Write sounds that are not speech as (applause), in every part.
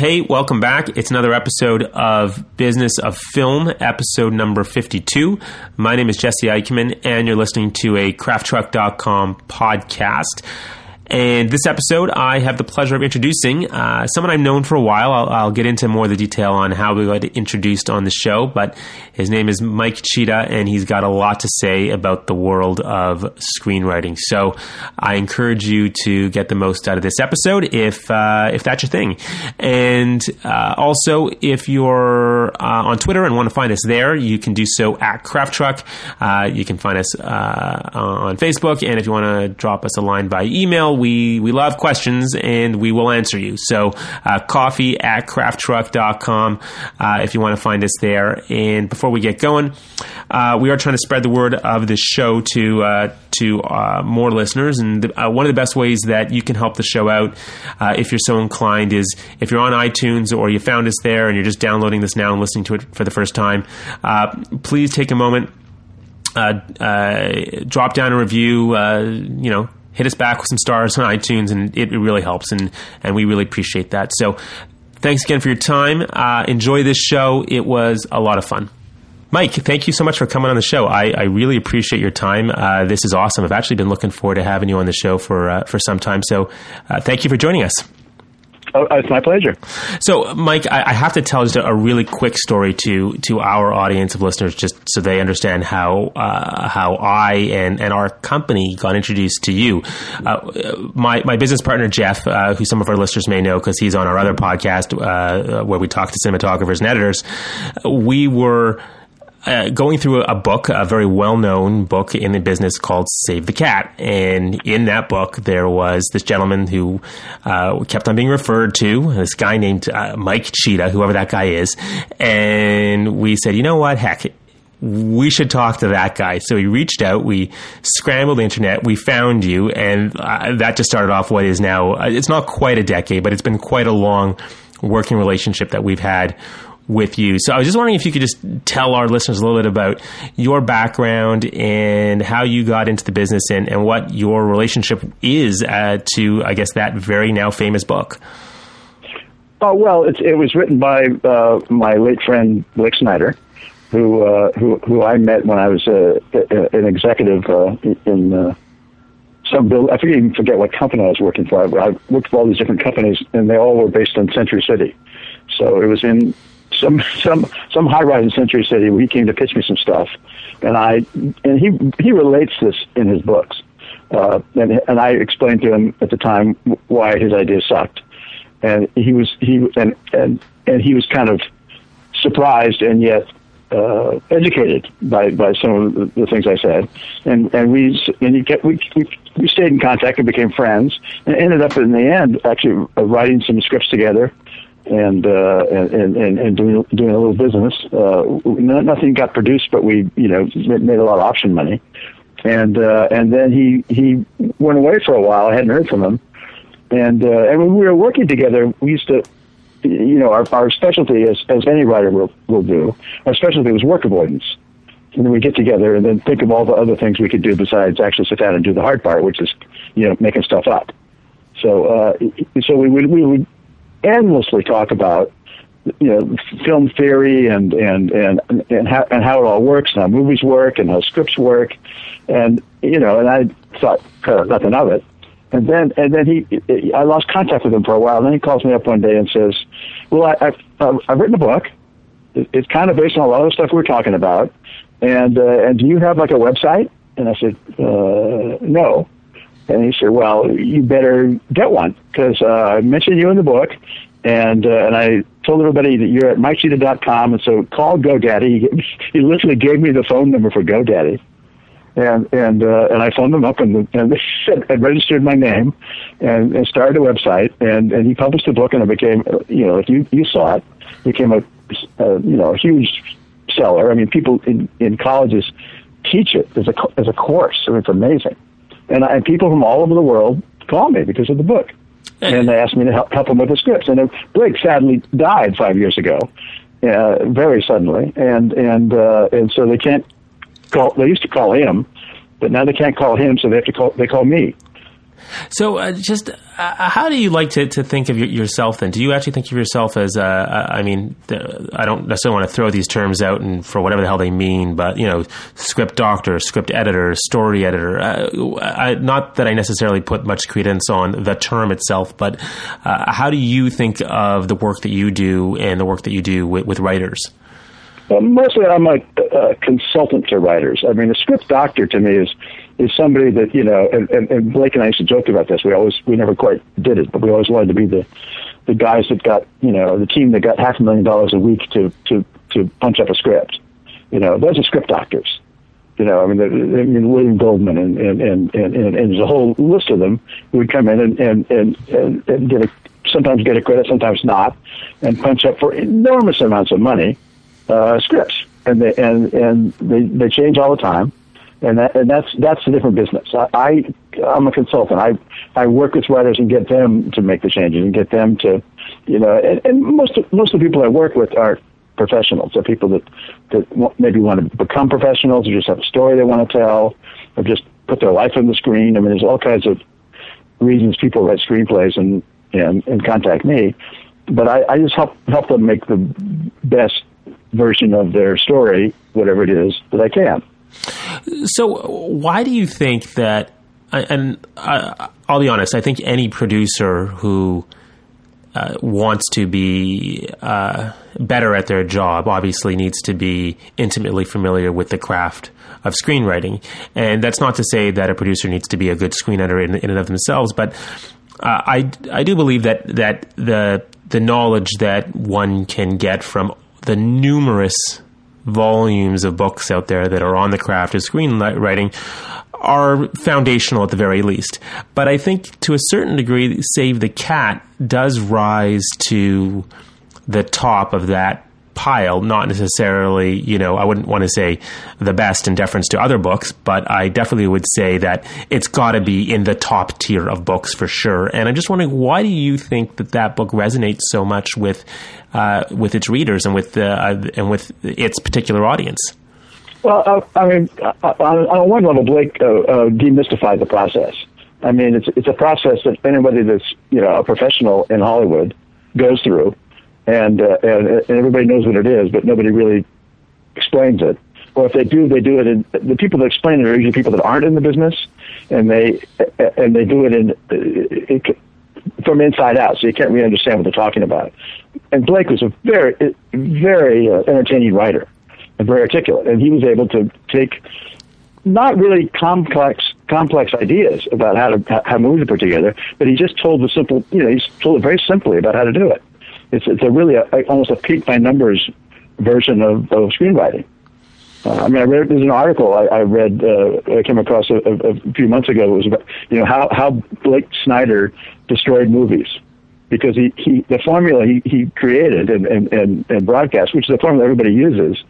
Hey, welcome back. It's another episode of Business of Film, episode number 52. My name is Jesse Eichman, and you're listening to a crafttruck.com podcast. And this episode, I have the pleasure of introducing uh, someone I've known for a while. I'll, I'll, get into more of the detail on how we got introduced on the show, but his name is Mike Cheever, and he's got a lot to say about the world of screenwriting. So I encourage you to get the most out of this episode if uh, if that's your thing. And uh, also, if you're uh, on Twitter and want to find us there, you can do so at Craft Truck. Uh, you can find us uh, on Facebook, and if you want to drop us a line by email, we, we love questions and we will answer you. So, uh, coffee at crafttruck.com uh, if you want to find us there. And before we get going, uh, we are trying to spread the word of this show to uh, to uh, more listeners. And the, uh, one of the best ways that you can help the show out, uh, if you're so inclined, is if you're on iTunes or you found us there and you're just downloading this now and listening to it for the first time, uh, please take a moment. drop down a review, you know, hit us back with some stars on iTunes, and it, really helps, and and we really appreciate that. So, thanks again for your time. Uh, enjoy this show; it was a lot of fun. Mike, thank you so much for coming on the show. I, I really appreciate your time. Uh, this is awesome. I've actually been looking forward to having you on the show for uh, for some time. So, uh, thank you for joining us. Oh, it's my pleasure. So, Mike, I, I, have to tell just a really quick story to to our audience of listeners, just so they understand how uh, how I and, and our company got introduced to you. Uh, my my business partner Jeff, uh, who some of our listeners may know because he's on our other podcast uh, where we talk to cinematographers and editors. We were uh, going through a book, a very well known book in the business called Save the Cat. And in that book, there was this gentleman who uh, kept on being referred to, this guy named uh, Mike Cheever, whoever that guy is. And we said, you know what? Heck, we should talk to that guy. So we reached out, we scrambled the internet, we found you, and uh, that just started off what is now, uh, it's not quite a decade, but it's been quite a long working relationship that we've had with you. So I was just wondering if you could just tell our listeners a little bit about your background and how you got into the business and, and what your relationship is uh, to, I guess, that very now famous book. Oh well, it was written by uh, my late friend Blake Snyder, who uh, who who I met when I was uh, an executive uh, in uh, some build. I forget even forget what company I was working for. I, I worked for all these different companies, and they all were based in Century City. So it was in some some some high rise in Century City he came to pitch me some stuff, and I and he he relates this in his books, uh, and and I explained to him at the time why his idea sucked, and he was he and and and he was kind of surprised and yet uh, educated by, by some of the, things I said, and and we and kept, we, we we stayed in contact and became friends, and ended up in the end actually writing some scripts together, and uh, and, and and doing doing a little business. Uh, nothing got produced, but we you know made a lot of option money, and uh, and then he he went away for a while. I hadn't heard from him, and uh, and when we were working together, we used to. You know, our, our specialty, as, as any writer will, will do, our specialty was work avoidance. And then we get together and then think of all the other things we could do besides actually sit down and do the hard part, which is, you know, making stuff up. So, uh, so we would, we would endlessly talk about you know film theory and and and and how and how it all works and how movies work and how scripts work. And you know and I thought of nothing of it. And then and then he I lost contact with him for a while. And then he calls me up one day and says well I, I've I've written a book. It's kind of based on a lot of the stuff we are talking about. And uh, and do you have like a website? And I said uh, no and he said, "Well, you better get one because uh, I mentioned you in the book, and uh, and I told everybody that you're at MikeCheever.com, and so call GoDaddy. He, he literally gave me the phone number for GoDaddy, and and uh, and I phoned them up, and and they (laughs) said I registered my name, and, and started a website, and and he published the book, and it became, you know, if you you saw it, became a, a you know a huge seller. I mean, people in in colleges teach it as a as a course. I mean, it's amazing and, I, and people from all over the world call me because of the book, and they asked me to help, help them with the scripts. And Blake sadly died five years ago, uh, very suddenly, and and uh, and so they can't call. They used to call him, but now they can't call him, so they have to call. They call me. So, uh, just uh, how do you like to, to think of yourself then? Do you actually think of yourself as, uh, I mean, I don't necessarily want to throw these terms out and for whatever the hell they mean, but, you know, script doctor, script editor, story editor. Uh, I, not that I necessarily put much credence on the term itself, but uh, how do you think of the work that you do and the work that you do with, with writers? Well, mostly I'm a, a consultant to writers. I mean, a script doctor to me is is somebody that you know, and, and, and Blake and I used to joke about this. We always we never quite did it, but we always wanted to be the the guys that got you know the team that got half a million dollars a week to to to punch up a script. You know, those are script doctors. You know, I mean, I mean William Goldman and and, and and and and there's a whole list of them who would come in and and and, and, and get a sometimes get a credit, sometimes not, and punch up for enormous amounts of money uh, scripts, and they and and they they change all the time, and that and that's that's a different business. I, I I'm a consultant. I I work with writers and get them to make the changes and get them to, you know, and, and most of, most of the people I work with are professionals. They're people that that maybe want to become professionals or just have a story they want to tell, or just put their life on the screen. I mean, there's all kinds of reasons people write screenplays and and, and contact me, but I, I just help help them make the best version of their story, whatever it is that I can. So, why do you think that? And I'll be honest, I think any producer who uh, wants to be uh, better at their job obviously needs to be intimately familiar with the craft of screenwriting. And that's not to say that a producer needs to be a good screenwriter in, in and of themselves, but uh, I, I do believe that, that the, the knowledge that one can get from the numerous volumes of books out there that are on the craft of screenwriting are foundational at the very least. But I think to a certain degree, Save the Cat does rise to the top of that pile, not necessarily, you know, I wouldn't want to say the best in deference to other books, but I definitely would say that it's got to be in the top tier of books for sure. And I'm just wondering, why do you think that that book resonates so much with uh, with its readers and with uh, and with its particular audience? Well, uh, I mean, uh, on, on one level, Blake uh, uh, demystified the process. I mean, it's it's a process that anybody that's you know a professional in Hollywood goes through, and uh, and, and everybody knows what it is, but nobody really explains it. Or if they do, they do it in the people that explain it are usually people that aren't in the business, and they and they do it in it, from inside out, so you can't really understand what they're talking about. And Blake was a very, very uh, entertaining writer and very articulate, and he was able to take not really complex complex ideas about how to how movies are put together, but he just told the simple, you know, he told it very simply about how to do it. It's it's a really a, almost a peak by numbers version of, of screenwriting. Uh, I mean, I read there's an article I, I read uh, I came across a, a, a few months ago. It was about you know how how Blake Snyder destroyed movies because he, he the formula he, he created and, and, and, and broadcast, which is a formula everybody uses,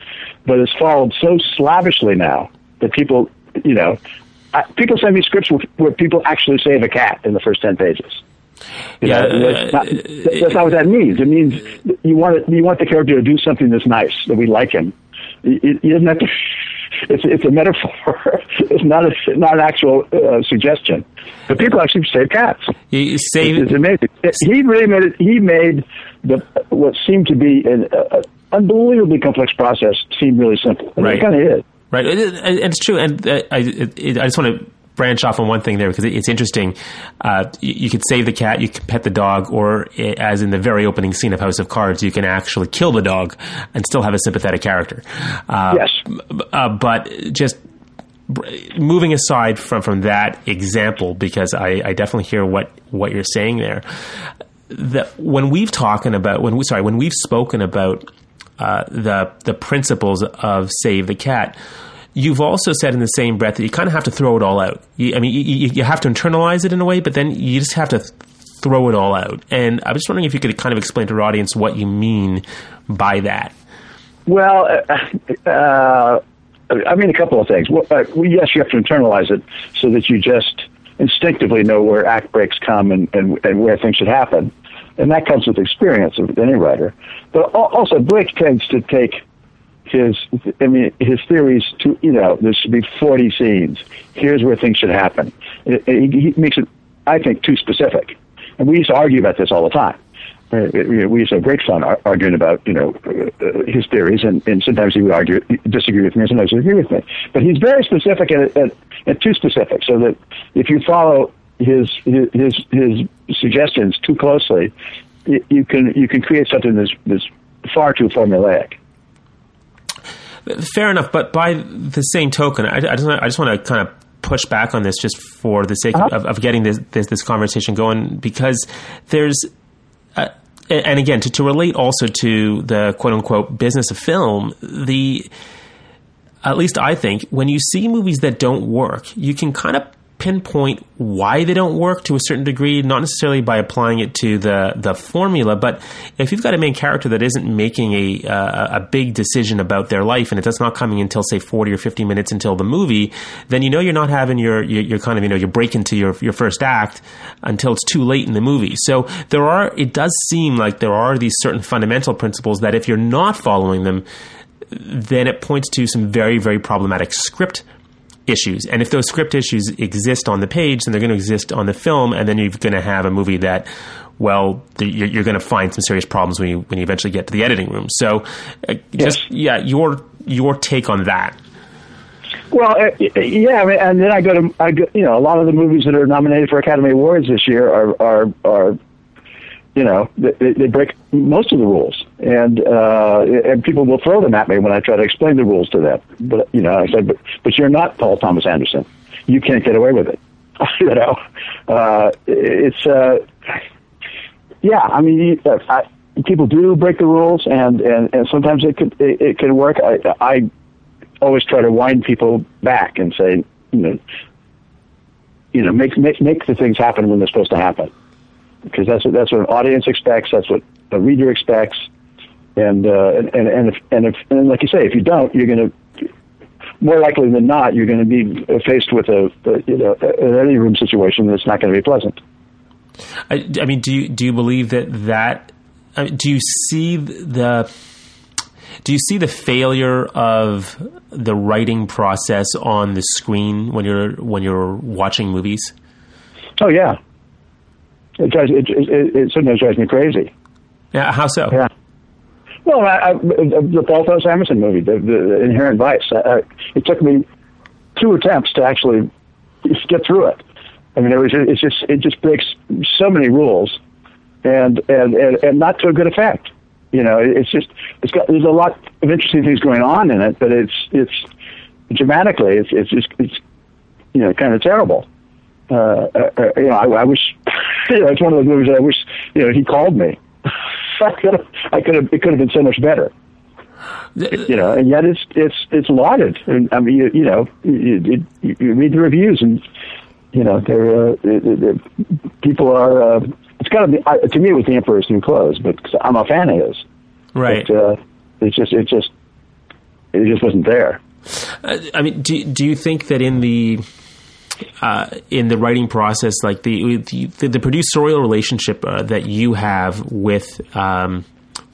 but is followed so slavishly now that people you know I, people send me scripts where, where people actually save a cat in the first ten pages. You yeah, know, that's, not, that's not what that means. It means you want you want the character to do something that's nice that we like him, it not have to. It's it's a metaphor. (laughs) it's not a not an actual uh, suggestion. But people actually save cats. You save it's, it's amazing. He really made it. He made the what seemed to be an uh, unbelievably complex process seem really simple. And right. It kind of is. Right. and it's true. And uh, I, it, I just want to branch off on one thing there because it's interesting. Uh, you, could save the cat, you could pet the dog, or as in the very opening scene of House of Cards, you can actually kill the dog and still have a sympathetic character. Uh, yes. Uh, but just moving aside from, from that example, because I, I definitely hear what, what you're saying there. That when we've talking about when we sorry when we've spoken about uh, the the principles of Save the Cat, You've also said in the same breath that you kind of have to throw it all out. You, I mean, you, you have to internalize it in a way, but then you just have to throw it all out. And I was just wondering if you could kind of explain to our audience what you mean by that. Well, uh, uh, I mean a couple of things. Well, uh, yes, you have to internalize it so that you just instinctively know where act breaks come and, and, and where things should happen. And that comes with experience of any writer. But also, Blake tends to take his I mean his theories to you know there should be 40 scenes. Here's where things should happen. He makes it I think, too specific. And we used to argue about this all the time. Uh, we used to have great fun arguing about you know uh, his theories, and, and sometimes he would argue disagree with me, and sometimes he would agree with me. But he's very specific and, and, and too specific, so that if you follow his his his suggestions too closely, you can you can create something that's, that's far too formulaic. Fair enough, but by the same token, I, I just I just want to kind of push back on this just for the sake uh-huh. of, of, getting this, this, this conversation going because there's uh, and again to, to relate also to the quote unquote business of film the at least I think when you see movies that don't work you can kind of pinpoint why they don't work to a certain degree, not necessarily by applying it to the the formula, but if you've got a main character that isn't making a uh, a big decision about their life and it's not coming until say 40 or 50 minutes until the movie, then you know you're not having your your, your kind of you know your break into your your first act until it's too late in the movie. So there are it does seem like there are these certain fundamental principles that if you're not following them then it points to some very, very problematic script issues. And if those script issues exist on the page, then they're going to exist on the film, and then you're going to have a movie that, well, you're, you're going to find some serious problems when you when you eventually get to the editing room. So, uh, just yeah, your your take on that. Well, uh, yeah, and then I go to I go, you know a lot of the movies that are nominated for Academy Awards this year are are are you know, they, they break most of the rules, and uh, and people will throw them at me when I try to explain the rules to them. But you know, I said, but but you're not Paul Thomas Anderson. You can't get away with it. (laughs) you know, uh, it's uh, yeah. I mean, uh, I, people do break the rules, and and and sometimes it could it, it can work. I I always try to wind people back and say, you know, you know, make make make the things happen when they're supposed to happen because that's what that's what an audience expects. That's what a reader expects. And uh, and and if, and if and like you say, if you don't, you're going to more likely than not, you're going to be faced with a, a you know an any room situation that's not going to be pleasant. I, I, mean, do you do you believe that that I mean, do you see the do you see the failure of the writing process on the screen when you're when you're watching movies? Oh yeah, it drives it, it, it sometimes drives me crazy. Yeah, how so? Yeah. Well, I, I, the Paul Thomas Anderson movie, the, the Inherent Vice. I, it took me two attempts to actually get through it. I mean, it was it's just it just breaks so many rules, and and and, and not to a good effect. You know, it's just it's got there's a lot of interesting things going on in it, but it's it's dramatically it's it's just it's you know kind of terrible. Uh, uh, uh, you know, I, I wish (laughs) you know, it's one of those movies that I wish you know he called me. (laughs) I could have, I could have, it could have been so much better. You know, and yet it's it's it's lauded. And I mean, you, you know, you, you, you read the reviews, and you know, they're, uh, they're, people are. Uh, it's kind of the, to me, it was the Emperor's New Clothes, but I'm a fan of his. Right. But, uh, it's just, it just, it just wasn't there. Uh, I mean, do do you think that in the uh, in the writing process, like the the, the producerial relationship uh, that you have with um,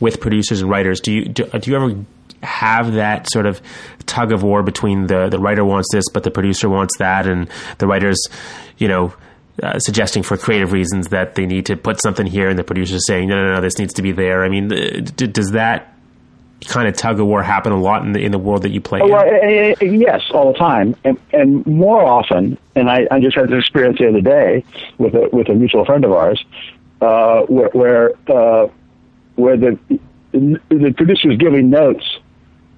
with producers and writers, do you do, do you ever have that sort of tug of war between the the writer wants this, but the producer wants that, and the writers, you know. Uh, suggesting for creative reasons that they need to put something here, and the producer saying, "No, no, no, this needs to be there." I mean, d- does that kind of tug of war happen a lot in the in the world that you play? Oh, well, in? yes, all the time, and and more often. And I, I just had this experience the other day with a with a mutual friend of ours, uh, where where uh, where the the producer was giving notes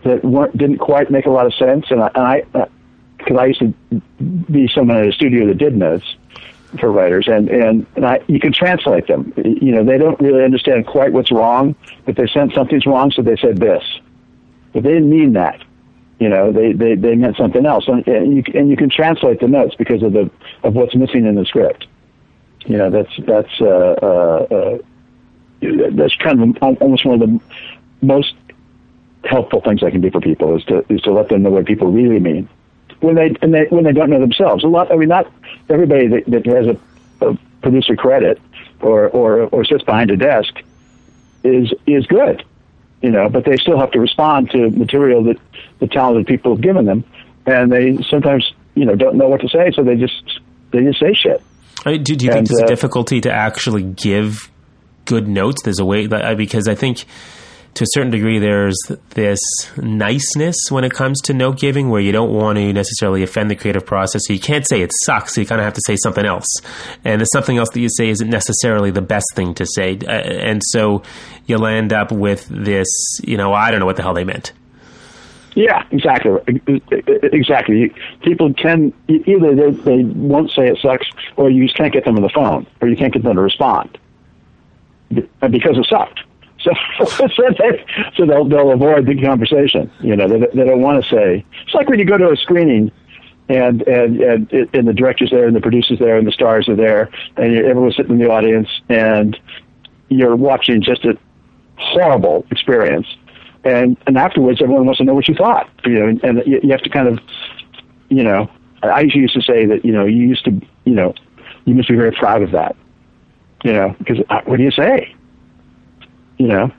that weren't didn't quite make a lot of sense, and I, and I because I used to be someone at a studio that did notes, for writers, and and, and I, you can translate them. You know, they don't really understand quite what's wrong, but they sense something's wrong, so they said this, but they didn't mean that. You know, they they, they meant something else, and, and you and you can translate the notes because of the of what's missing in the script. You know, that's that's uh, uh, uh, that's kind of almost one of the most helpful things I can do for people is to is to let them know what people really mean when they and they when they don't know themselves. A lot. I mean, not everybody that, that has a, a producer credit or, or or sits behind a desk is is good, you know. But they still have to respond to material that the talented people have given them, and they sometimes you know don't know what to say, so they just they just say shit. I mean, do, do you and, think there's uh, a difficulty to actually give good notes? There's a way that, because I think to a certain degree, there's this niceness when it comes to note giving where you don't want to necessarily offend the creative process. So you can't say it sucks. So you kind of have to say something else. And the something else that you say isn't necessarily the best thing to say. Uh, and so you'll end up with this, you know, I don't know what the hell they meant. Yeah, exactly. Exactly. People can either they, they won't say it sucks, or you just can't get them on the phone, or you can't get them to respond because it sucked. So, (laughs) so, they, so they'll they'll avoid the conversation. You know, they, they don't want to say. It's like when you go to a screening, and and and, it, and the director's there, and the producer's there, and the stars are there, and everyone's sitting in the audience, and you're watching just a horrible experience. And and afterwards, everyone wants to know what you thought. You know, and, and you, you have to kind of, you know, I used to say that you know you used to you know you must be very proud of that. You know, because uh, what do you say? You know.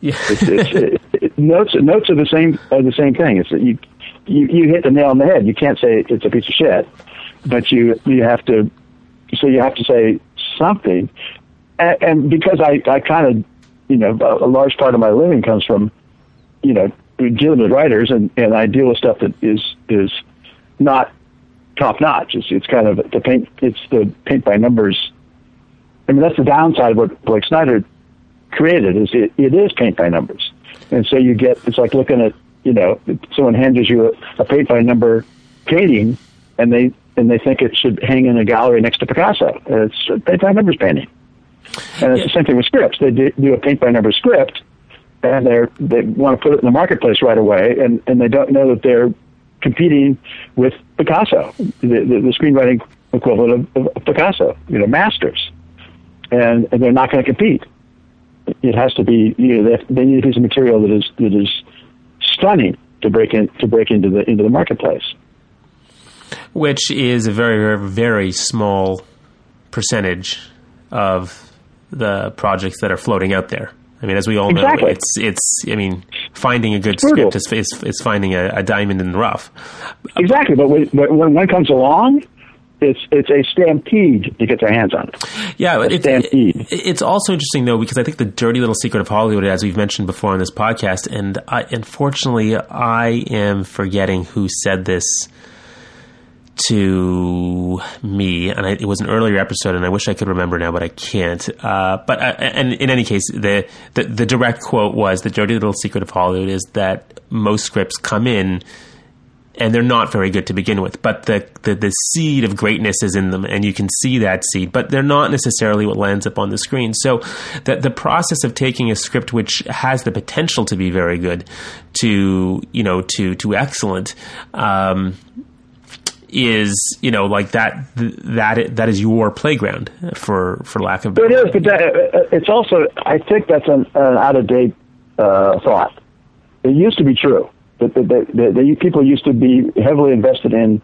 Yeah. it's, it's, it, it, notes notes are the same are the same thing. It's you you you hit the nail on the head. You can't say it's a piece of shit, but you you have to so you have to say something. And, and because I I kind of you know a, a large part of my living comes from you know dealing with writers and and I deal with stuff that is is not top notch. It's it's kind of the paint. It's the paint by numbers. I mean that's the downside of what Blake Snyder created is it, it is paint by numbers. And so you get, it's like looking at, you know, someone hands you a, a paint by number painting and they, and they think it should hang in a gallery next to Picasso. And it's a paint by numbers painting. And it's the same thing with scripts. They do, do a paint by number script and they're, they want to put it in the marketplace right away and, and they don't know that they're competing with Picasso, the, the, the screenwriting equivalent of, of Picasso, you know, masters. And, and they're not going to compete it has to be you know they, they need a piece of material that is that is stunning to break in to break into the into the marketplace. Which is a very very very small percentage of the projects that are floating out there. I mean, as we all exactly. know, it's it's. I mean, finding a good script is, is, is finding a, a, diamond in the rough. Exactly, but when, when one comes along it's it's a stampede to get their hands on it. Yeah, it's, stampede. it's also interesting though because I think the dirty little secret of Hollywood, as we've mentioned before on this podcast, and I, unfortunately, I am forgetting who said this to me, and I, it was an earlier episode, and I wish I could remember now, but I can't. Uh, but I, uh, and in any case, the, the the direct quote was the dirty little secret of Hollywood is that most scripts come in and they're not very good to begin with. But the, the, the seed of greatness is in them, and you can see that seed. But they're not necessarily what lands up on the screen. So the the process of taking a script which has the potential to be very good to you know to to excellent. Um, is you know like that that that is your playground for for lack of better it is but that, uh, it's also I think that's an, an out of date uh, thought. It used to be true that the, the, the, people used to be heavily invested in,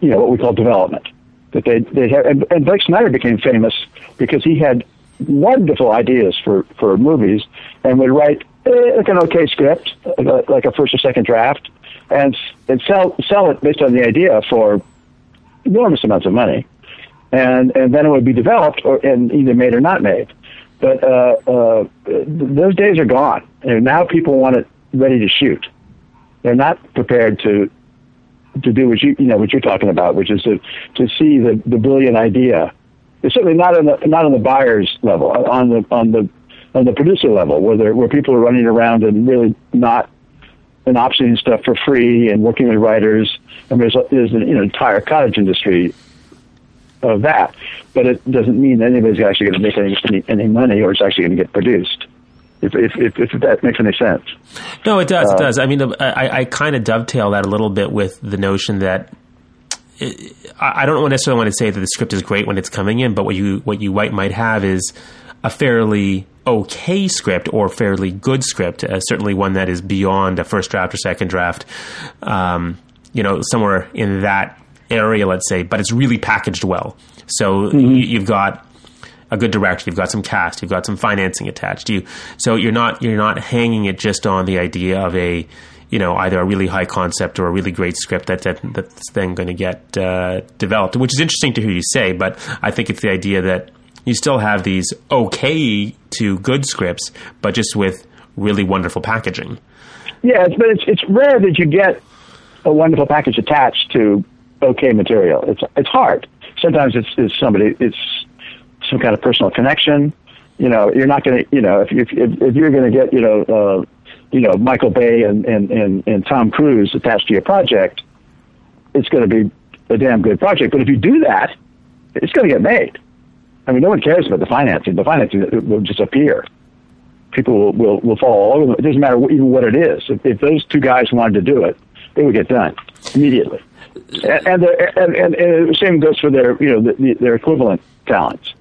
you know, what we call development. That they they have, and, and Blake Snyder became famous because he had wonderful ideas for for movies and would write eh, like an okay script, like a first or second draft, and and sell sell it based on the idea for enormous amounts of money, and and then it would be developed or and either made or not made. But uh, uh, those days are gone, and now people want it ready to shoot they're not prepared to to do what you you know what you're talking about, which is to to see the the brilliant idea. It's certainly not on the not on the buyer's level, uh, on the on the on the producer level, where where people are running around and really not and optioning stuff for free and working with writers. And there's there's an you know, entire cottage industry of that, but it doesn't mean that anybody's actually going to make any, any any money or it's actually going to get produced if, if, if, if that makes any sense. No, it does. Uh, it does. I mean, I, I kind of dovetail that a little bit with the notion that it, I don't necessarily want to say that the script is great when it's coming in, but what you what you might might have is a fairly okay script or fairly good script, uh, certainly one that is beyond a first draft or second draft. Um, you know, somewhere in that area, let's say, but it's really packaged well. So mm-hmm. you've got a good director, you've got some cast, you've got some financing attached. You so you're not you're not hanging it just on the idea of a you know either a really high concept or a really great script that, that that's then going to get uh, developed, which is interesting to hear you say. But I think it's the idea that you still have these okay to good scripts, but just with really wonderful packaging. Yeah, but it's it's rare that you get a wonderful package attached to okay material. It's it's hard. Sometimes it's, it's somebody it's some kind of personal connection. You know, you're not going to you know if if if you're going to get you know uh, you know Michael Bay and, and and and Tom Cruise attached to your project, it's going to be a damn good project. But if you do that, it's going to get made. I mean, no one cares about the financing. The financing will just appear. People will, will, will fall all over. It doesn't matter what, even what it is. If, if those two guys wanted to do it, it would get done immediately. And, and, the, and, and, and the same goes for their, you know, the, the, their equivalent talents,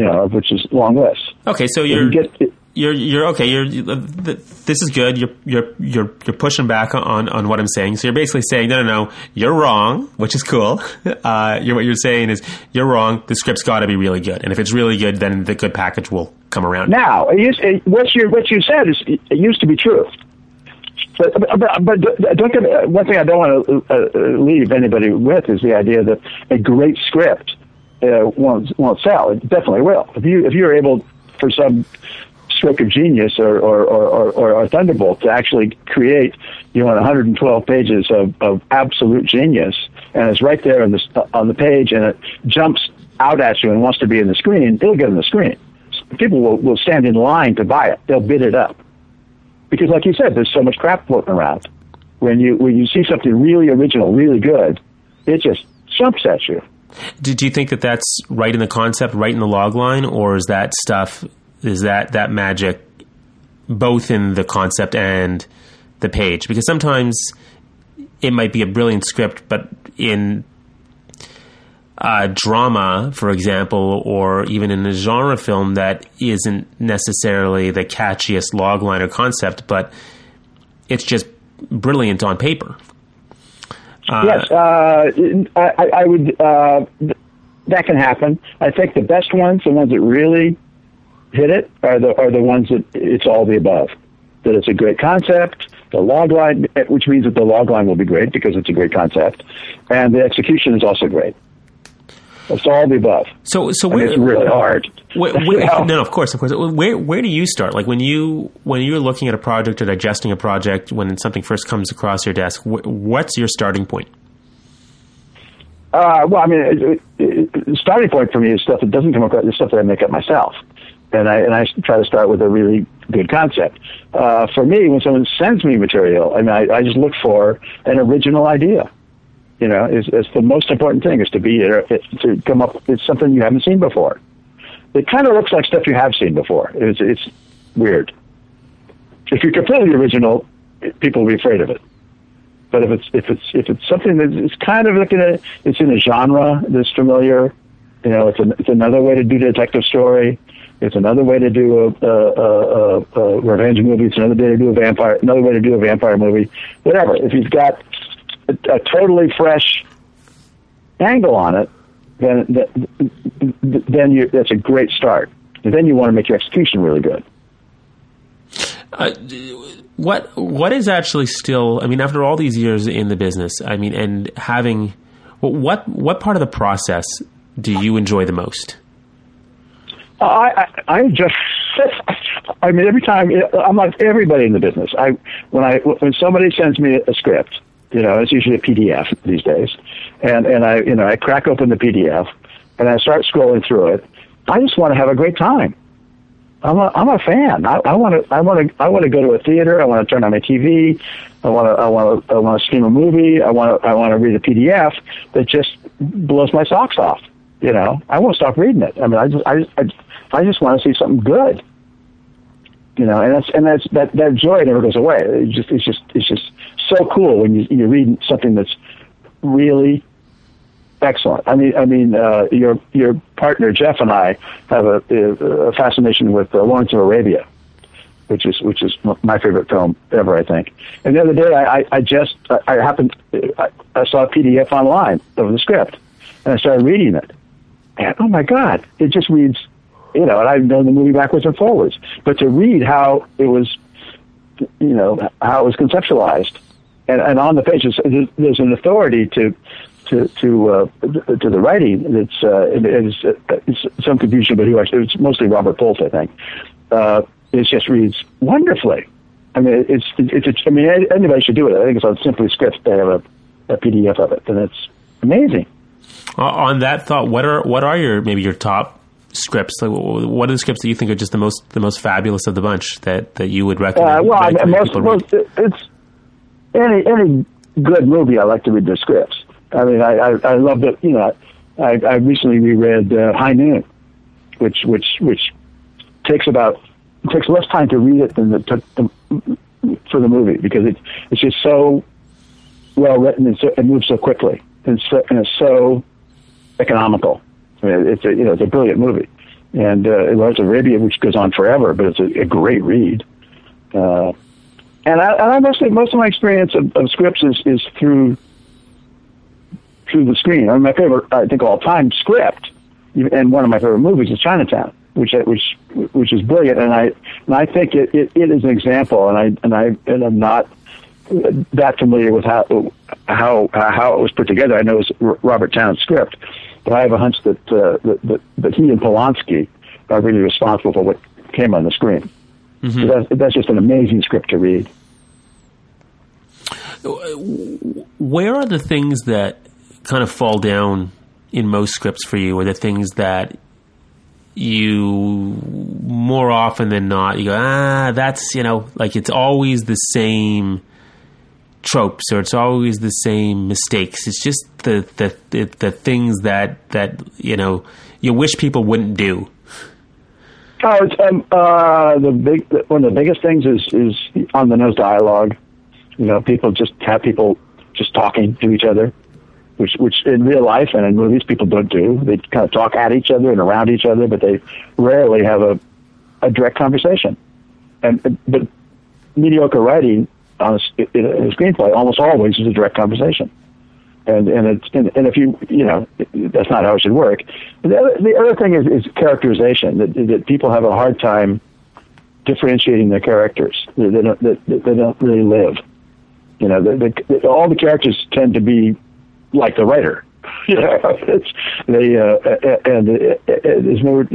you know, which is long list. Okay, so you're you get, you're you're okay. You're this is good. You're you're you're you're pushing back on on what I'm saying. So you're basically saying no no no you're wrong, which is cool. (laughs) Uh, you're, what you're saying is you're wrong. The script's got to be really good, and if it's really good, then the good package will come around. Now, it, what you what you said is it used to be true. But, but, but don't get one thing I don't want to uh, leave anybody with is the idea that a great script uh, won't won't sell. It definitely will. If you if you're able for some stroke of genius or, or, or, or, or Thunderbolt to actually create, you know, 112 pages of, of absolute genius, and it's right there on the, on the page, and it jumps out at you and wants to be in the screen, it'll get in the screen. People will, will stand in line to buy it. They'll bid it up. Because like you said, there's so much crap floating around. When you, when you see something really original, really good, it just jumps at you. Do do you think that that's right in the concept, right in the log line, or is that stuff is that that magic both in the concept and the page? Because sometimes it might be a brilliant script but in a drama for example or even in a genre film that isn't necessarily the catchiest logline or concept but it's just brilliant on paper uh, yes uh, I, I, would uh, that can happen i think the best ones the ones that really hit it are the are the ones that it's all the above. That it's a great concept, the log line, which means that the log line will be great because it's a great concept, and the execution is also great. It's all the above. So, so where, it's really hard. Where, where, (laughs) no, no, of course, of course. Where, where do you start? Like when you when you're looking at a project or digesting a project, when something first comes across your desk, what's your starting point? Uh, well, I mean, it, it, starting point for me is stuff that doesn't come across. It's stuff that I make up myself and I and I try to start with a really good concept. Uh, for me, when someone sends me material, I mean, I, I just look for an original idea. You know, is it's the most important thing is to be to come up with something you haven't seen before. It kind of looks like stuff you have seen before. It's it's weird. If you're completely original, people will be afraid of it. But if it's if it's if it's something that is kind of looking at it's in a genre that's familiar, you know, it's an, it's another way to do detective story it's another way to do a, a, a, a revenge movie. It's another way to do a vampire. Another way to do a vampire movie. Whatever. If you've got a, a totally fresh angle on it, then then you, that's a great start. And then you want to make your execution really good. Uh, what what is actually still? I mean, after all these years in the business, I mean, and having what what part of the process do you enjoy the most? I, I, I just, I mean, every time I'm like everybody in the business. I when I when somebody sends me a script, you know, it's usually a PDF these days, and and I you know I crack open the PDF and I start scrolling through it. I just want to have a great time. I'm a I'm a fan. I, want to I want to I want to go to a theater. I want to turn on my TV. I want to I want to I want to stream a movie. I want to I want to read a PDF that just blows my socks off. You know, I won't stop reading it. I mean, I just I I, I just want to see something good. You know, and that's and that's that that joy never goes away. It just it's just it's just so cool when you you read something that's really excellent. I mean, I mean, uh, your your partner Jeff and I have a, a fascination with uh, Lawrence of Arabia, which is which is my favorite film ever, I think. And the other day, I, I just I happened I, I saw a PDF online of the script, and I started reading it. And oh my God, it just reads you know, and I've known the movie backwards and forwards. But to read how it was, you know, how it was conceptualized, and, and on the page, there's, there's an authority to to to uh, to the writing. It's uh, it uh, it's some confusion, but who actually it's mostly Robert Bolt, I think. Uh, it just reads wonderfully. I mean, it's it's, it's I mean anybody should do it. I think it's on Simply Scripts. They have a, a PDF of it, and it's amazing. Uh, on that thought, what are what are your maybe your top scripts? Like, what are the scripts that you think are just the most the most fabulous of the bunch that, that you would recommend? Uh, well, I mean, most, most it's any any good movie. I like to read the scripts. I mean, I I, I love that. You know, I I recently reread uh, High Noon, which which which takes about takes less time to read it than it took the, for the movie because it it's just so well written and so, it moves so quickly and so and it's so economical. I mean, it's a you know it's a brilliant movie, and uh, Lawrence Arabia, which goes on forever, but it's a, a great read. Uh, and I, and I mostly most of my experience of, of scripts is, is through through the screen. I mean, my favorite, I think, all time script, and one of my favorite movies is Chinatown, which which which is brilliant. And I and I think it, it, it is an example. And I and I and I'm not that familiar with how how how it was put together. I know it's Robert Towne's script, but I have a hunch that uh, that, that that he and Polanski are really responsible for what came on the screen. Mm-hmm. So that's, that's just an amazing script to read. Where are the things that kind of fall down in most scripts for you, or the things that you more often than not you go ah that's you know like it's always the same tropes or it's always the same mistakes it's just the the the, the things that that you know you wish people wouldn't do Oh, it's, um, uh, the big one of the biggest things is is on the nose dialogue. You know, people just have people just talking to each other, which which in real life and in movies people don't do. They kind of talk at each other and around each other, but they rarely have a a direct conversation. And but mediocre writing on a, in a screenplay almost always is a direct conversation and and it's and, and if you you know that's not how it should work. The other, the other thing is, is characterization that that people have a hard time differentiating their characters. They, don't they, they don't really live. You know, the, the, all the characters tend to be like the writer. (laughs) know, it's they uh, and it, it, there's no.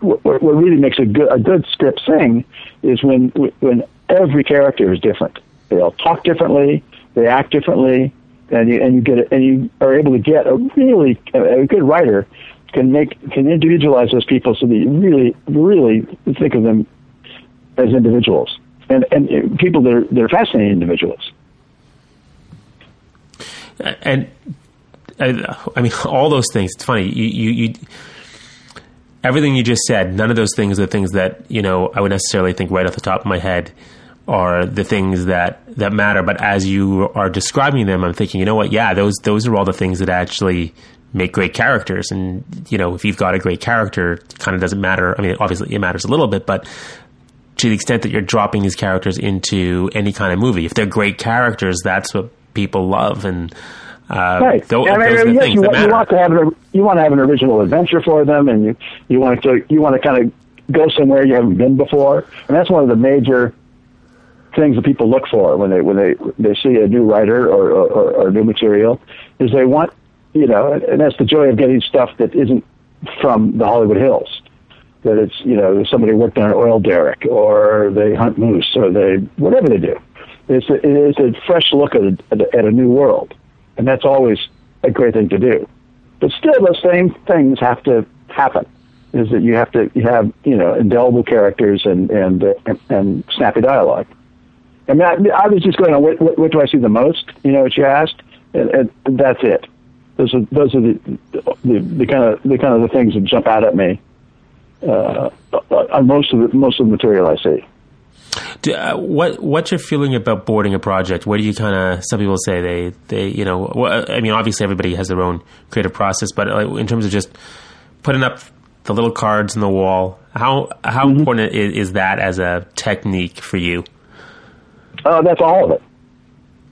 What, what really makes a good a good script sing is when when every character is different. They all talk differently. They act differently and you and you get and you are able to get a really a good writer can make can individualize those people so that you really really think of them as individuals and and people that are they're fascinating individuals. And I, I mean, all those things. It's funny. You, you, you, everything you just said. None of those things are things that you know I would necessarily think right off the top of my head are the things that that matter. But as you are describing them, I'm thinking, you know what? Yeah, those those are all the things that actually make great characters. And you know, if you've got a great character, it kind of doesn't matter. I mean, obviously it matters a little bit, but to the extent that you're dropping these characters into any kind of movie, if they're great characters, that's what people love and. Uh, right. Those, I mean, yes, you, want, you want to have an, you want to have an original adventure for them, and you you want to you want to kind of go somewhere you haven't been before, and that's one of the major things that people look for when they when they they see a new writer or, or, or new material is they want you know and that's the joy of getting stuff that isn't from the Hollywood Hills. That it's you know somebody worked on an oil derrick or they hunt moose or they whatever they do. It's a, it's a fresh look at a, at a new world. And that's always a great thing to do. But still those same things have to happen. Is that you have to you have you know indelible characters and and and, and snappy dialogue I mean, I, I was just going on what, what, what, do I see the most? You know what you asked, and, and that's it. Those are those are the, the the kind of the kind of the things that jump out at me uh, on most of the most of the material I see. Do, uh, what what's your feeling about boarding a project? What do you kind of? Some people say they they you know. Well, I mean, obviously everybody has their own creative process, but in terms of just putting up the little cards in the wall, how how mm-hmm. important is, is that as a technique for you? Oh, that's all of it.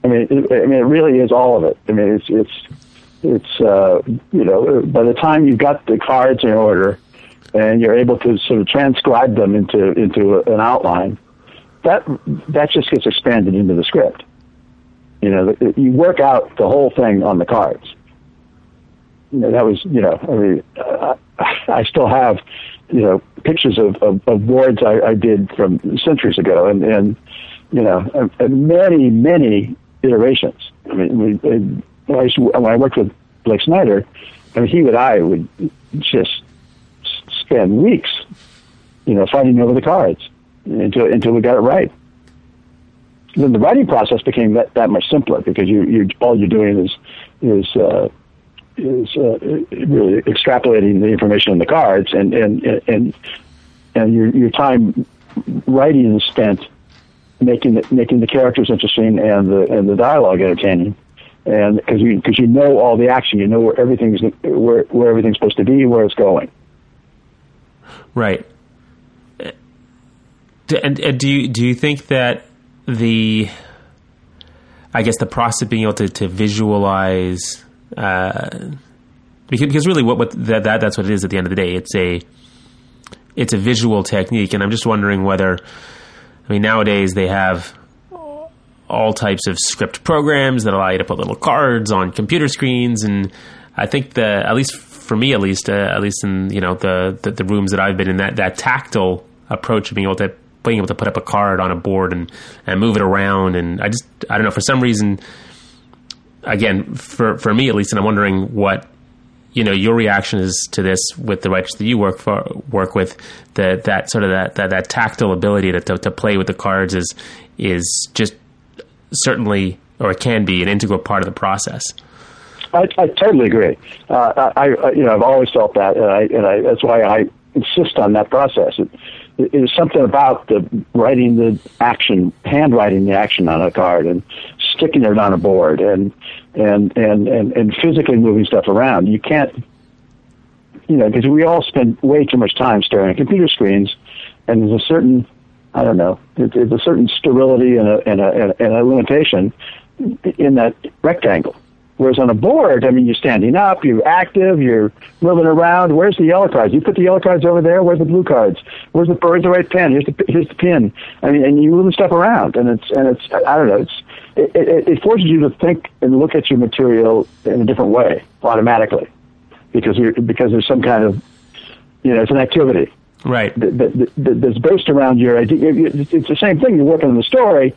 I mean, it, I mean, it really is all of it. I mean, it's it's it's uh, you know, by the time you've got the cards in order, and you're able to sort of transcribe them into into an outline, that that just gets expanded into the script. You know, you work out the whole thing on the cards. You know, that was you know, I mean, I, I still have you know pictures of of, of boards I, I did from centuries ago, and and you know, many many iterations. I mean, we, when I worked with Blake Snyder, I mean, he and I would just spend weeks, you know, fighting over the cards until until we got it right. Then the writing process became that, that much simpler because you you all you're doing is is uh, is uh, really extrapolating the information in the cards and and and and your your time writing is spent making the, making the characters interesting and the and the dialogue entertaining and because you because you know all the action, you know where everything's where where everything's supposed to be, where it's going. Right. And, and do you do you think that the I guess the process of being able to, to visualize uh, because, because really what, what that, that that's what it is at the end of the day it's a it's a visual technique and I'm just wondering whether I mean nowadays they have all types of script programs that allow you to put little cards on computer screens. And I think that at least for me, at least, uh, at least in you know the, the, the rooms that I've been in, that that tactile approach of being able to being able to put up a card on a board and and move it around, and I just I don't know for some reason. Again, for for me at least, and I'm wondering what you know your reaction is to this with the writers that you work for work with that that sort of that that, that tactile ability to, to, to play with the cards is is just certainly, or it can be, an integral part of the process. I, I totally agree. Uh, I, I, you know, I've always felt that, and, I, and I, that's why I insist on that process. It, it is something about the writing the action, handwriting the action on a card, and sticking it on a board, and and and and, and physically moving stuff around. You can't, you know, because we all spend way too much time staring at computer screens, and there's a certain I don't know. There's a certain sterility and a, and a, and a limitation in that rectangle. Whereas on a board, I mean, you're standing up, you're active, you're moving around. Where's the yellow cards? You put the yellow cards over there. Where's the blue cards? Where's the where's the right pen? Here's the here's the pin. I mean, and you move stuff around, and it's and it's I don't know. It's it, it, it forces you to think and look at your material in a different way automatically, because you're because there's some kind of you know it's an activity right that, that, that, that's based around your idea. It's the same thing. You're working on the story,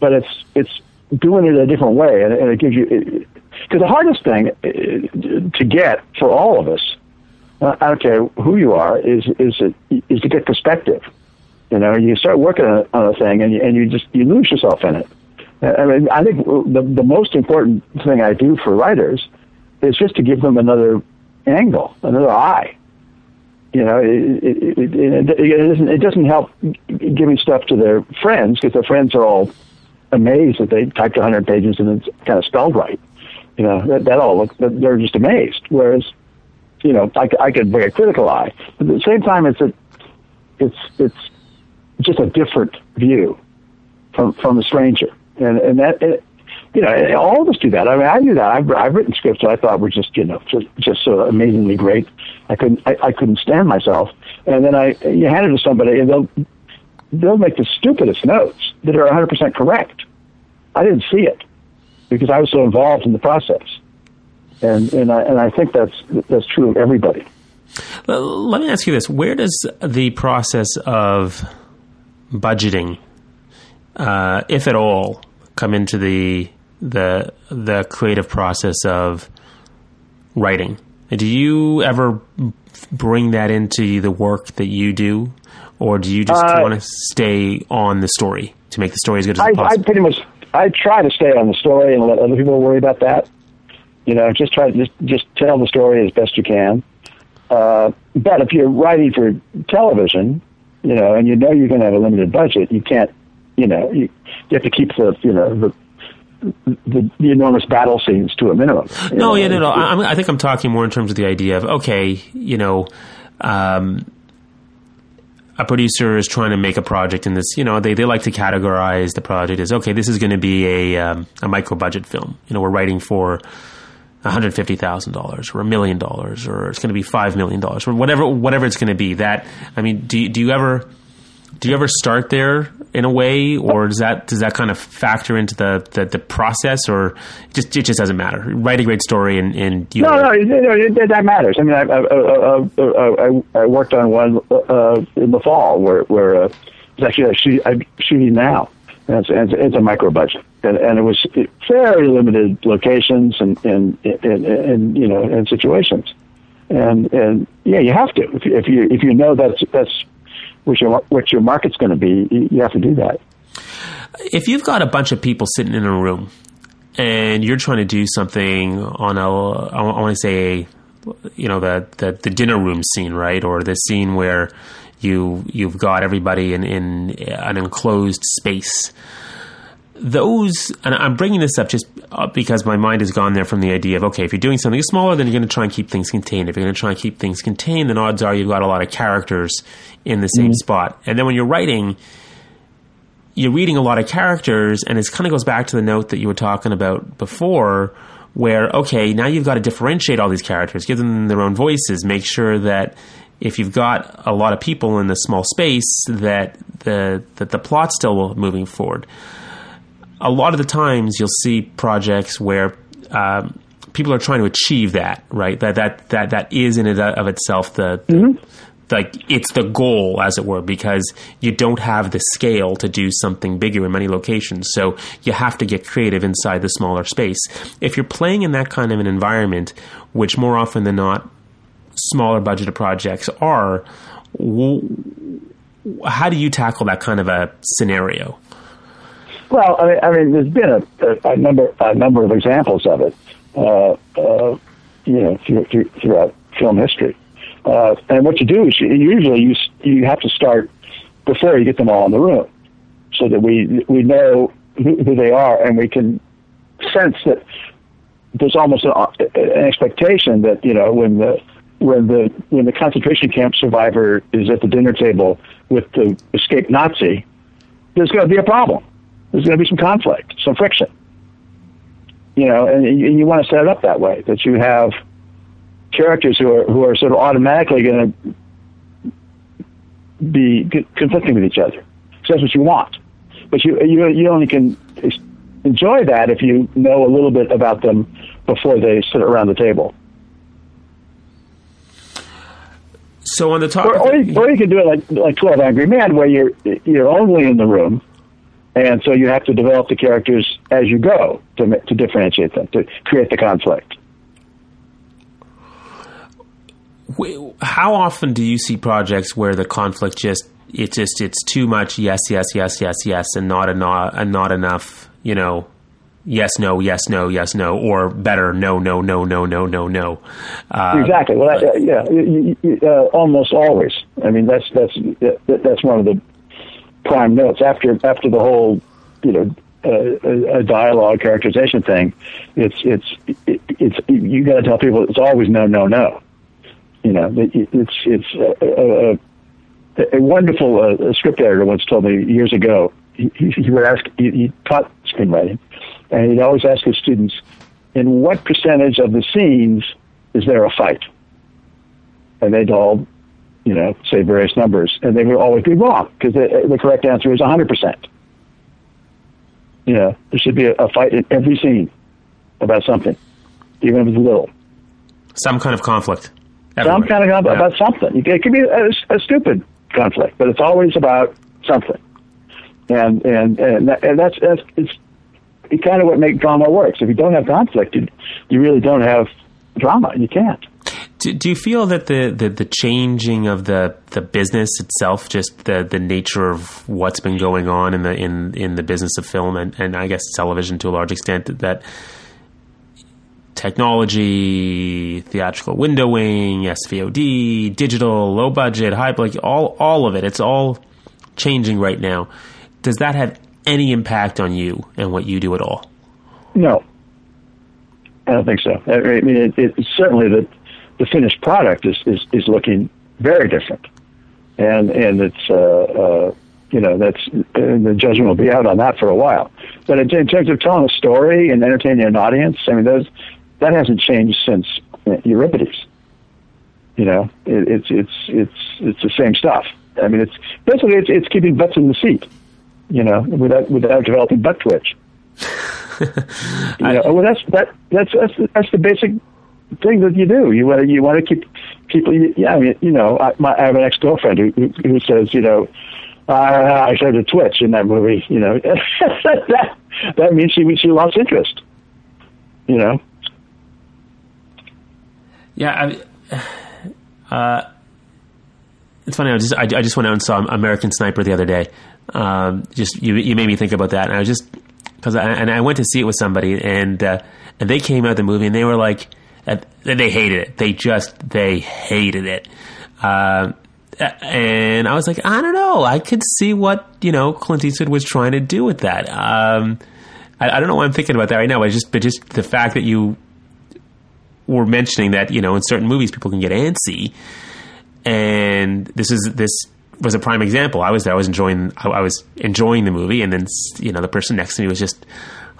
but it's it's doing it a different way, and, and it gives you. Because the hardest thing uh, to get for all of us, uh, I don't care who you are, is is is to get perspective. You know, you start working on a, on a thing, and you, and you just you lose yourself in it. I mean, I think the the most important thing I do for writers is just to give them another angle, another eye you know, it, it, it, it, doesn't it doesn't help giving stuff to their friends because their friends are all amazed that they typed 100 pages and it's kind of spelled right. You know, that, that all look they're just amazed. Whereas, you know, I, I could bring a critical eye, but at the same time, it's a it's it's just a different view from from a stranger, and and that it, you know, all of us do that. I mean, I do that. I've, I've written scripts that I thought were just, you know, just, just so amazingly great. I couldn't, I, I couldn't stand myself. And then I, you hand it to somebody and they'll, they'll make the stupidest notes that are 100% correct. I didn't see it because I was so involved in the process. And, and I, and I think that's, that's true of everybody. Let me ask you this. Where does the process of budgeting, uh, if at all, come into the the the creative process of writing. Do you ever bring that into the work that you do, or do you just uh, want to stay on the story to make the story as good as I, possible? I pretty much I try to stay on the story and let other people worry about that. You know, just try to just just tell the story as best you can. Uh, but if you're writing for television, you know, and you know you're going to have a limited budget, you can't, you know, you, you have to keep the you know the the, the, enormous battle scenes to a minimum. No, know? yeah, no, no. I, I, think I'm talking more in terms of the idea of okay, you know, um, a producer is trying to make a project in this. You know, they, they like to categorize the project as okay, this is going to be a um, a micro budget film. You know, we're writing for $150,000 or a million dollars or it's going to be $5 million or whatever whatever it's going to be that I mean do do you ever do you ever start there in a way or does that does that kind of factor into the the, the process or it just it just doesn't matter? Write a great story and, and you no no, it, it, that matters. I mean I I, I, I worked on one uh, in the fall where where uh, it's actually shoot, I'm shooting now. And it's, it's, it's a micro budget. And, and it was very limited locations and and, and, and you know and situations, and and yeah, you have to. If you if you, if you know that's that's what your what your market's going to be, you have to do that. If you've got a bunch of people sitting in a room and you're trying to do something on a I want to say you know the, the the dinner room scene, right, or the scene where you you've got everybody in in an enclosed space those, and I'm bringing this up just uh, because my mind has gone there from the idea of okay, if you're doing something smaller, then you're going to try and keep things contained. If you're going to try and keep things contained, then odds are you've got a lot of characters in the same mm-hmm. spot. And then when you're writing, you're reading a lot of characters, and it kind of goes back to the note that you were talking about before, where okay, now you've got to differentiate all these characters, give them their own voices, make sure that if you've got a lot of people in a small space, that the that the plot's still moving forward a lot of the times you'll see projects where um, people are trying to achieve that, right? That that that that is in and of itself the, mm-hmm. like it's the goal, as it were, because you don't have the scale to do something bigger in many locations. So you have to get creative inside the smaller space. If you're playing in that kind of an environment, which more often than not, smaller budgeted projects are. how do you tackle that kind of a scenario? Well, I mean, I mean there's been a, a, number a number of examples of it, uh, uh, you know, through, through, throughout film history. Uh, and what you do is you, usually you you have to start before you get them all in the room, so that we we know who, who they are and we can sense that there's almost an, an expectation that you know when the when the when the concentration camp survivor is at the dinner table with the escaped Nazi, there's going to be a problem there's going to be some conflict, some friction. You know, and, and you want to set it up that way that you have characters who are who are sort of automatically going to be conflicting with each other. So that's what you want. But you you you only can enjoy that if you know a little bit about them before they sit around the table. So on the top, or, or, you, or you can do it like like Twelve Angry Men, where you're you're only in the room and so you have to develop the characters as you go to, to differentiate them, to create the conflict. How often do you see projects where the conflict just it just it's too much yes yes yes yes yes and not enough and not enough you know yes no yes no yes no or better no no no no no no no. Uh, exactly. Well uh, yeah uh, almost always. I mean that's that's that's one of the prime notes after after the whole you know uh, a dialogue characterization thing. It's it's it, it's you got to tell people it's always no no no. You know it, it's it's a, a, a wonderful uh, script editor once told me years ago. He, he would ask he, he taught screenwriting, and he'd always ask his students, "In what percentage of the scenes is there a fight?" And they'd all you know, say various numbers, and they would always be wrong because the, the correct answer is 100%. You know, there should be a, a fight in every scene about something, even if it's little. Some kind of conflict. Everywhere. Some kind of conflict yeah. about something. It could be a, a stupid conflict, but it's always about something. And and and, that, and that's that's it's, it's kind of what makes drama works. If you don't have conflict, you, you really don't have drama. And you can't. Do, do you feel that the, the, the, changing of the, the business itself, just the, the nature of what's been going on in the in, in the business of film and, and I guess television to a large extent, that technology, theatrical windowing, SVOD, digital, low budget, high like all all of it, it's all changing right now. Does that have any impact on you and what you do at all? No, I don't think so. I mean, it, it's certainly the the finished product is, is, is looking very different. And, and it's, uh, uh, you know, that's, the judgment will be out on that for a while. But in, terms of telling a story and entertaining an audience, I mean, those, that hasn't changed since Euripides. You know, it, it's it's it's it's the same stuff. I mean, it's basically it's, it's keeping butts in the seat. You know, without without developing butt twitch. (laughs) you know, well, that's that that's that's that's the basic thing that you do. You want to you want to keep people. Yeah, I mean, you know, I, my, I have an ex girlfriend who, who who says, you know, uh, I started to twitch in that movie. You know, (laughs) that that means she she lost interest. You know. Yeah, I, (sighs) uh, it's funny. I just I, I, just went out and saw American Sniper the other day. Um, just you you made me think about that, and I was just because and I went to see it with somebody, and uh, and they came out of the movie and they were like, uh, they hated it. They just they hated it. Uh, and I was like, I don't know. I could see what you know Clint Eastwood was trying to do with that. Um, I, I, don't know why I'm thinking about that right now. But just but just the fact that you were mentioning that you know in certain movies people can get antsy, and this is this was a prime example. I was there. I was enjoying. I, I was enjoying the movie, and then you know the person next to me was just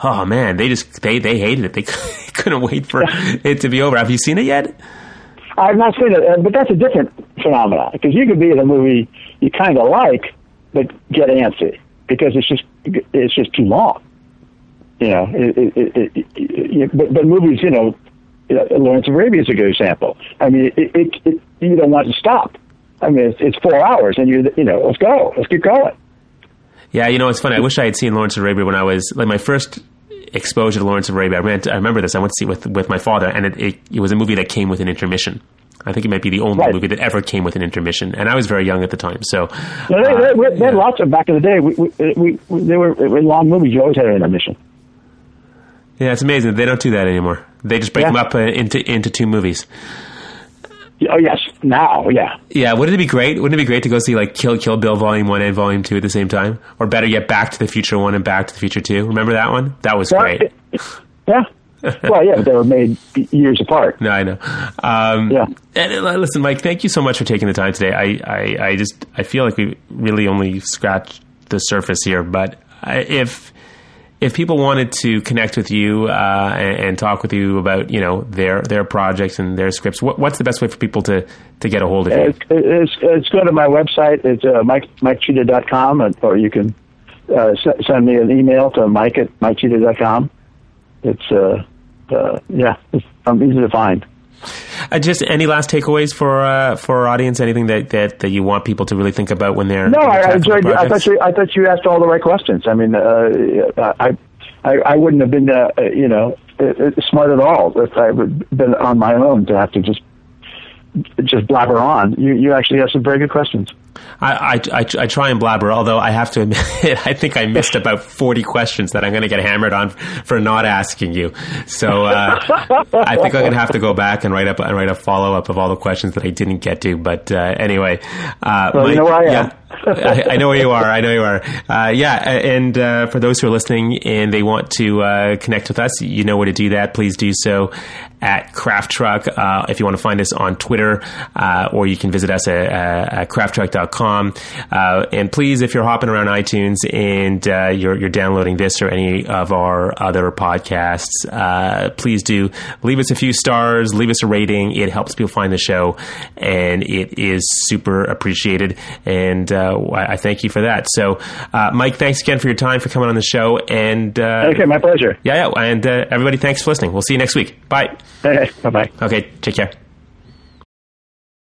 oh man, they just they they hated it. They (laughs) couldn't wait for it to be over. Have you seen it yet? I've not seen it, uh, but that's a different phenomenon because you could be in a movie you kind of like, but get antsy because it's just it's just too long. You know, it, it, it, it, but, but movies, you know, Lawrence of Arabia is a good example. I mean, it, it, it, you don't want to stop. I mean, it's, it's four hours, and you you know, let's go, let's get going. Yeah, you know, it's funny. I wish I had seen Lawrence of Arabia when I was like my first exposure to Lawrence of Arabia. I, I remember this. I went to see it with with my father, and it, it, it, was a movie that came with an intermission. I think it might be the only right. movie that ever came with an intermission, and I was very young at the time. So, they, uh, they, they, had lots of back in the day. We, we, we, they were long movies. You always had an intermission. Yeah, it's amazing. They don't do that anymore. They just break yeah. them up uh, into into two movies. Oh yes, now yeah. Yeah, wouldn't it be great? Wouldn't it be great to go see like Kill Kill Bill Volume One and Volume Two at the same time, or better yet, Back to the Future One and Back to the Future Two? Remember that one? That was yeah, great. (laughs) yeah. well, yeah, they were made years apart. No, I know. Um, yeah. And uh, listen, Mike, thank you so much for taking the time today. I, I, I just I feel like we really only scratched the surface here, but if if people wanted to connect with you uh, and, and, talk with you about you know their their projects and their scripts, what, what's the best way for people to, to get a hold of you? It's, it's, it's go to my website. It's uh, mike mikecheever.com, or you can uh, send me an email to mike at mikecheever.com. It's uh, uh, yeah, it's, I'm easy to find. Uh, just any last takeaways for uh, for our audience? Anything that, that, that you want people to really think about when they're no? I, enjoyed. I thought you I thought you asked all the right questions. I mean, uh, I, I I wouldn't have been uh, you know smart at all if I had been on my own to have to just just blabber on. You you actually have some very good questions. I, I, I, I, try and blabber, although I have to admit, (laughs) I think I missed about 40 questions that I'm going to get hammered on for not asking you. So uh, I think I'm going to have to go back and write up and write a follow up of all the questions that I didn't get to. But uh, anyway, uh, well, Mike, you know where I am. Yeah, I, I, know where you are. I know you are. Uh, yeah, and uh, for those who are listening and they want to uh, connect with us, you know where to do that. Please do so at Craft Truck. Uh, if you want to find us on Twitter, uh, or you can visit us at, at crafttruck.com. Uh, and please, if you're hopping around iTunes and you're, you're, downloading this or any of our other podcasts, please do leave us a few stars, leave us a rating. It helps people find the show, and it is super appreciated. And uh, I thank you for that. So, uh, Mike, thanks again for your time for coming on the show. And uh, okay, my pleasure. Yeah, yeah. And everybody, thanks for listening. We'll see you next week. Bye. Hey, bye bye. Okay, take care.